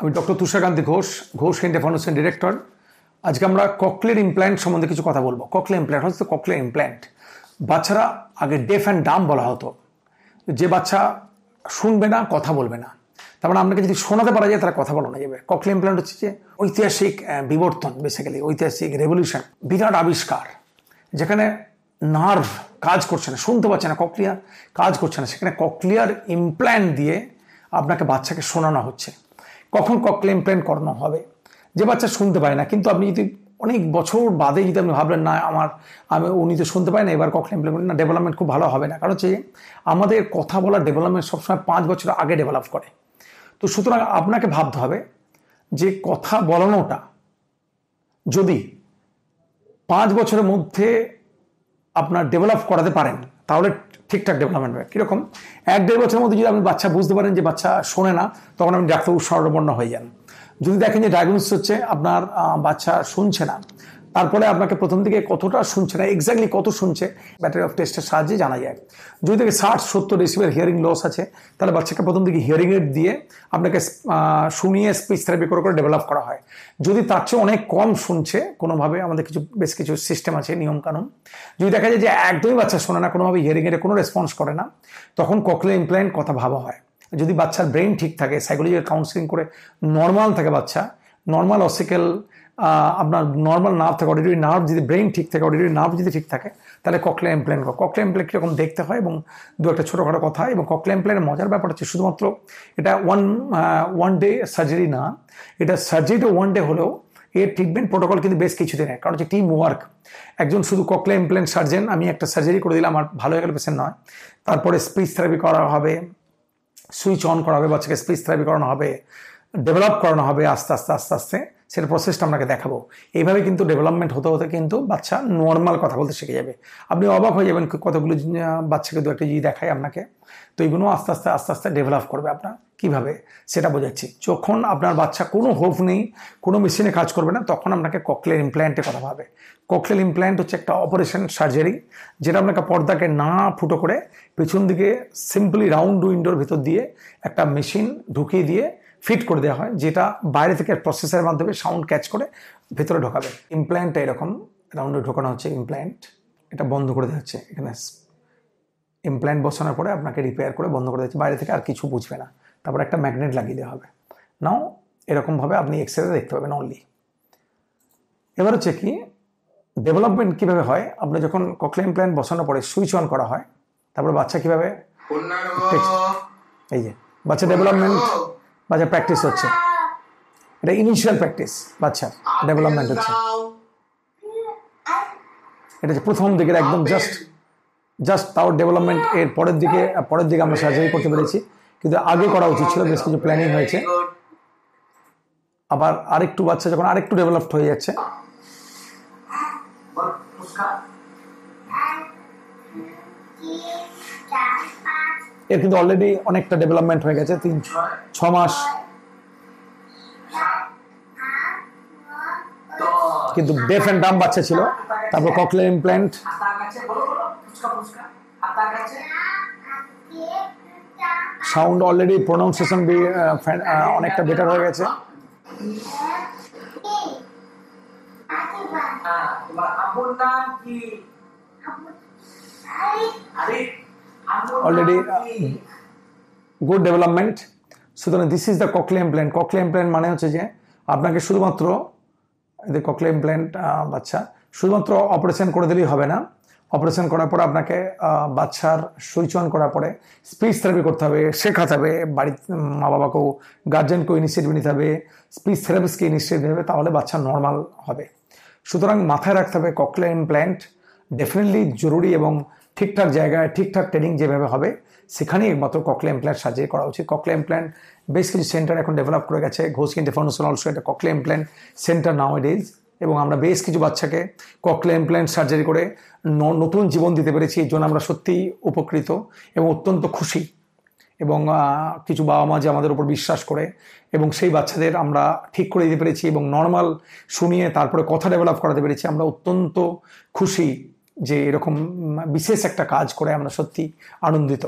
আমি doctor Tusharkanti Ghosh Ghosh India foundation director আজকে আমরা ককলের ইমপ্ল্যান্ট সম্বন্ধে কিছু কথা বলব। ককলে ইমপ্ল্যান্ট হচ্ছে ককলে ইমপ্ল্যান্ট বাচ্চারা আগে ডেফ অ্যান্ড ডাম বলা হতো। যে বাচ্চা শুনবে না, কথা বলবে না। তার মানে আপনাকে যদি শোনাতে পারা যায়, তারা কথা বলানো যাবে। ককলে ইমপ্ল্যান্ট হচ্ছে যে ঐতিহাসিক বিবর্তন বেসিক্যালি ঐতিহাসিক রেভলিউশন বিরাট আবিষ্কার। যেখানে নার্ভ কাজ করছে না, শুনতে পাচ্ছে না ককলিয়া কাজ করছে না। সেখানে ককলিয়ার ইমপ্ল্যান্ট দিয়ে আপনাকে বাচ্চাকে শোনানো হচ্ছে। কখন ককলে ইমপ্ল্যান্ট করানো হবে? যে বাচ্চা শুনতে পায় না, কিন্তু আপনি যদি অনেক বছর বাদে যদি আপনি ভাবলেন, না, আমার, আমি, উনি তো শুনতে পায় না, এবার ককলে ইমপ্ল্যান্ট না ডেভেলপমেন্ট খুব ভালো হবে না। কারণ হচ্ছে, আমাদের কথা বলার ডেভেলপমেন্ট সবসময় পাঁচ বছর আগে ডেভেলপ করে। তো সুতরাং আপনাকে ভাবতে হবে যে কথা বলানোটা যদি পাঁচ বছরের মধ্যে আপনার ডেভেলপ করাতে পারেন, তাহলে ঠিকঠাক ডেভেলপমেন্ট হবে কীরকম? এক দেড় বছরের মধ্যে যদি আপনি বাচ্চা বুঝতে পারেন যে বাচ্চা শোনে না, তখন আপনি ডাক্তারবাবু স্বর্ণবর্ণ হয়ে যান। যদি দেখেন যে ডায়াগনোসিস হচ্ছে আপনার বাচ্চা শুনছে না তারপরে আপনাকে প্রথম দিকে কতটা শুনছে না এক্স্যাক্টলি কত শুনছে ব্যাটারি অফ টেস্টের সাহায্যে জানা যায়। যদি দেখে ষাট, সত্তর ডেসিবেল হিয়ারিং লস আছে, তাহলে বাচ্চাকে প্রথম দিকে হিয়ারিং এড দিয়ে আপনাকে শুনিয়ে স্পিচ থেরাপি করে করে ডেভেলপ করা হয়। যদি তার চেয়ে অনেক কম শুনছে, কোনোভাবে আমাদের কিছু, বেশ কিছু সিস্টেম আছে, নিয়মকানুন। যদি দেখা যায় যে একদমই বাচ্চা শোনে না, কোনোভাবে হিয়ারিং এর কোনো রেসপন্স করে না, তখন ককলে ইমপ্ল্যান্ট কথা ভাবা হয়। যদি বাচ্চার ব্রেন ঠিক থাকে সাইকোলজিক্যাল কাউন্সিলিং করে নর্মাল থাকে বাচ্চা নর্মাল অসিক্যাল আপনার নর্মাল নার্ভ থাকে অডিটরি নার্ভ যদি ব্রেন ঠিক থাকে অডিটরি নার্ভ যদি ঠিক থাকে, তাহলে ককলে এমপ্লেন ককলে ইমপ্ল্যান্ট কীরকম দেখতে হয় এবং দু একটা ছোটোখাটো কথা, এবং ককলে এমপ্লেনের মজার ব্যাপার হচ্ছে শুধুমাত্র এটা ওয়ান ওয়ান ডে সার্জারি না, এটা সার্জারিটা ওয়ান ডে হলেও এর ট্রিটমেন্ট প্রোটোকল কিন্তু বেশ কিছু দিনের কারণ হচ্ছে টিম ওয়ার্ক একজন শুধু ককলে ইমপ্ল্যান্ট সার্জেন আমি একটা সার্জারি করে দিলাম আমার ভালো হয়ে গেল পেশেন্ট নয়। তারপরে স্পিচ থেরাপি করা হবে সুইচ অন করা হবে, বাচ্চাকে স্পিচ থেরাপি করানো হবে ডেভেলপ করানো হবে, আস্তে আস্তে আস্তে আস্তে। সেটা প্রসেসটা আপনাকে দেখাবো। এইভাবে কিন্তু ডেভেলপমেন্ট হতে হতে কিন্তু বাচ্চা নর্মাল কথা বলতে শিখে যাবে। আপনি অবাক হয়ে যাবেন কতগুলো বাচ্চাকে দু একটা যদি দেখায় আপনাকে। তো এইগুলো আস্তে আস্তে আস্তে আস্তে ডেভেলপ করবে আপনার। কীভাবে? সেটা বোঝাচ্ছি। যখন আপনার বাচ্চা কোনো হোপ নেই, কোনো মেশিনে কাজ করবে না, তখন আপনাকে ককলের ইমপ্ল্যান্টে কথা ভাবে। ককলের ইমপ্ল্যান্ট হচ্ছে একটা অপারেশন সার্জারি যেটা আপনাকে পর্দাকে না ফুটো করে পেছন দিকে সিম্পলি রাউন্ড উইন্ডোর ভিতর দিয়ে একটা মেশিন ঢুকিয়ে দিয়ে ফিট করে দেওয়া হয় যেটা বাইরে থেকে প্রসেসের মাধ্যমে সাউন্ড ক্যাচ করে ভেতরে ঢোকাবে। ইমপ্ল্যান্টটা এরকম রাউন্ডে ঢোকানো হচ্ছে ইমপ্ল্যান্ট এটা বন্ধ করে দেওয়া হচ্ছে। এখানে ইমপ্ল্যান্ট বসানোর পরে আপনাকে রিপেয়ার করে বন্ধ করে দিচ্ছে বাইরে থেকে আর কিছু বুঝবে না। তারপর একটা ম্যাগনেট লাগিয়ে দেওয়া হবে। নাও এরকমভাবে আপনি এক্সরে দেখতে পাবেন অনলি এবার হচ্ছে কি ডেভেলপমেন্ট কীভাবে হয়? আপনি যখন ককলে ইমপ্ল্যান্ট বসানোর পরে সুইচ অন করা হয় তারপরে বাচ্চা কীভাবে? এই যে বাচ্চা ডেভেলপমেন্ট বাচ্চা প্র্যাকটিস হচ্ছে। এটা ইনিশিয়াল প্র্যাকটিস বাচ্চার ডেভেলপমেন্ট হচ্ছে। এটা হচ্ছে প্রথম দিকের একদম জাস্ট জাস্ট তাও ডেভেলপমেন্ট এর পরের দিকে পরের দিকে আমরা সার্জারি করতে পেরেছি। কিন্তু আগে করা উচিত ছিল, বেশ কিছু প্ল্যানিং হয়েছে। আবার আরেকটু বাচ্চা যখন আরেকটু ডেভেলপড হয়ে যাচ্ছে এর কিন্তু অলরেডি অনেকটা ডেভেলপমেন্ট হয়ে গেছে, তিন, ছ মাস। কিন্তু ডেফ অ্যান্ড ডাম বাচ্চা ছিল। তারপর cochlear implant sound already pronunciation অনেকটা বেটার হয়ে গেছে। আরে Already, কি? গুড ডেভেলপমেন্ট সুতরাং this is the cochlear implant cochlear implant মানে হচ্ছে যে আপনাকে শুধুমাত্র এদের ককলে ইমপ্ল্যান্ট বাচ্চা শুধুমাত্র অপারেশন করে দিলেই হবে না। অপারেশন করার পর আপনাকে বাচ্চার সুইচ করার পরে স্পিচ থেরাপি করতে হবে শেখাতে হবে বাড়ির মা বাবাকেও গার্জেনকেও ইনিশিয়েটিভ নিতে হবে স্পিচ থেরাপিস্টকে ইনিশিয়েটিভ নিতে হবে তাহলে বাচ্চা নর্মাল হবে। সুতরাং মাথায় রাখতে হবে ককলে ইমপ্ল্যান্ট ডেফিনেটলি জরুরি এবং ঠিকঠাক জায়গায়, ঠিকঠাক ট্রেনিং যেভাবে হবে, সেখানেই একমাত্র ককলে ইমপ্ল্যান্ট সার্জারি করা উচিত। ককলে ইমপ্ল্যান্ট বেশ কিছু সেন্টার এখন ডেভেলপ করে গেছে। ঘোষ কিন্টে ফাউন্ডেশন অলসো একটা cochlear implant centre nowadays এবং আমরা বেশ কিছু বাচ্চাকে ককলে ইমপ্ল্যান্ট সার্জারি করে নতুন জীবন দিতে পেরেছি। এর জন্য আমরা সত্যিই উপকৃত এবং অত্যন্ত খুশি এবং কিছু বাবা মা যে আমাদের উপর বিশ্বাস করে এবং সেই বাচ্চাদের আমরা ঠিক করে দিতে পেরেছি এবং নর্মাল শুনিয়ে তারপরে কথা ডেভেলপ করাতে পেরেছি। আমরা অত্যন্ত খুশি যে এরকম বিশেষ একটা কাজ করে আমরা সত্যি আনন্দিত।